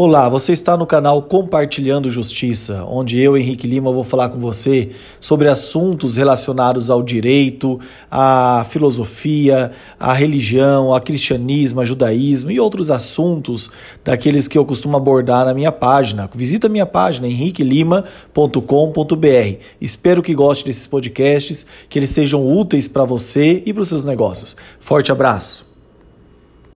Olá, você está no canal Compartilhando Justiça, onde eu, Henrique Lima, vou falar com você sobre assuntos relacionados ao direito, à filosofia, à religião, ao cristianismo, ao judaísmo e outros assuntos daqueles que eu costumo abordar na minha página. Visita a minha página henriquelima.com.br. Espero que goste desses podcasts, que eles sejam úteis para você e para os seus negócios. Forte abraço!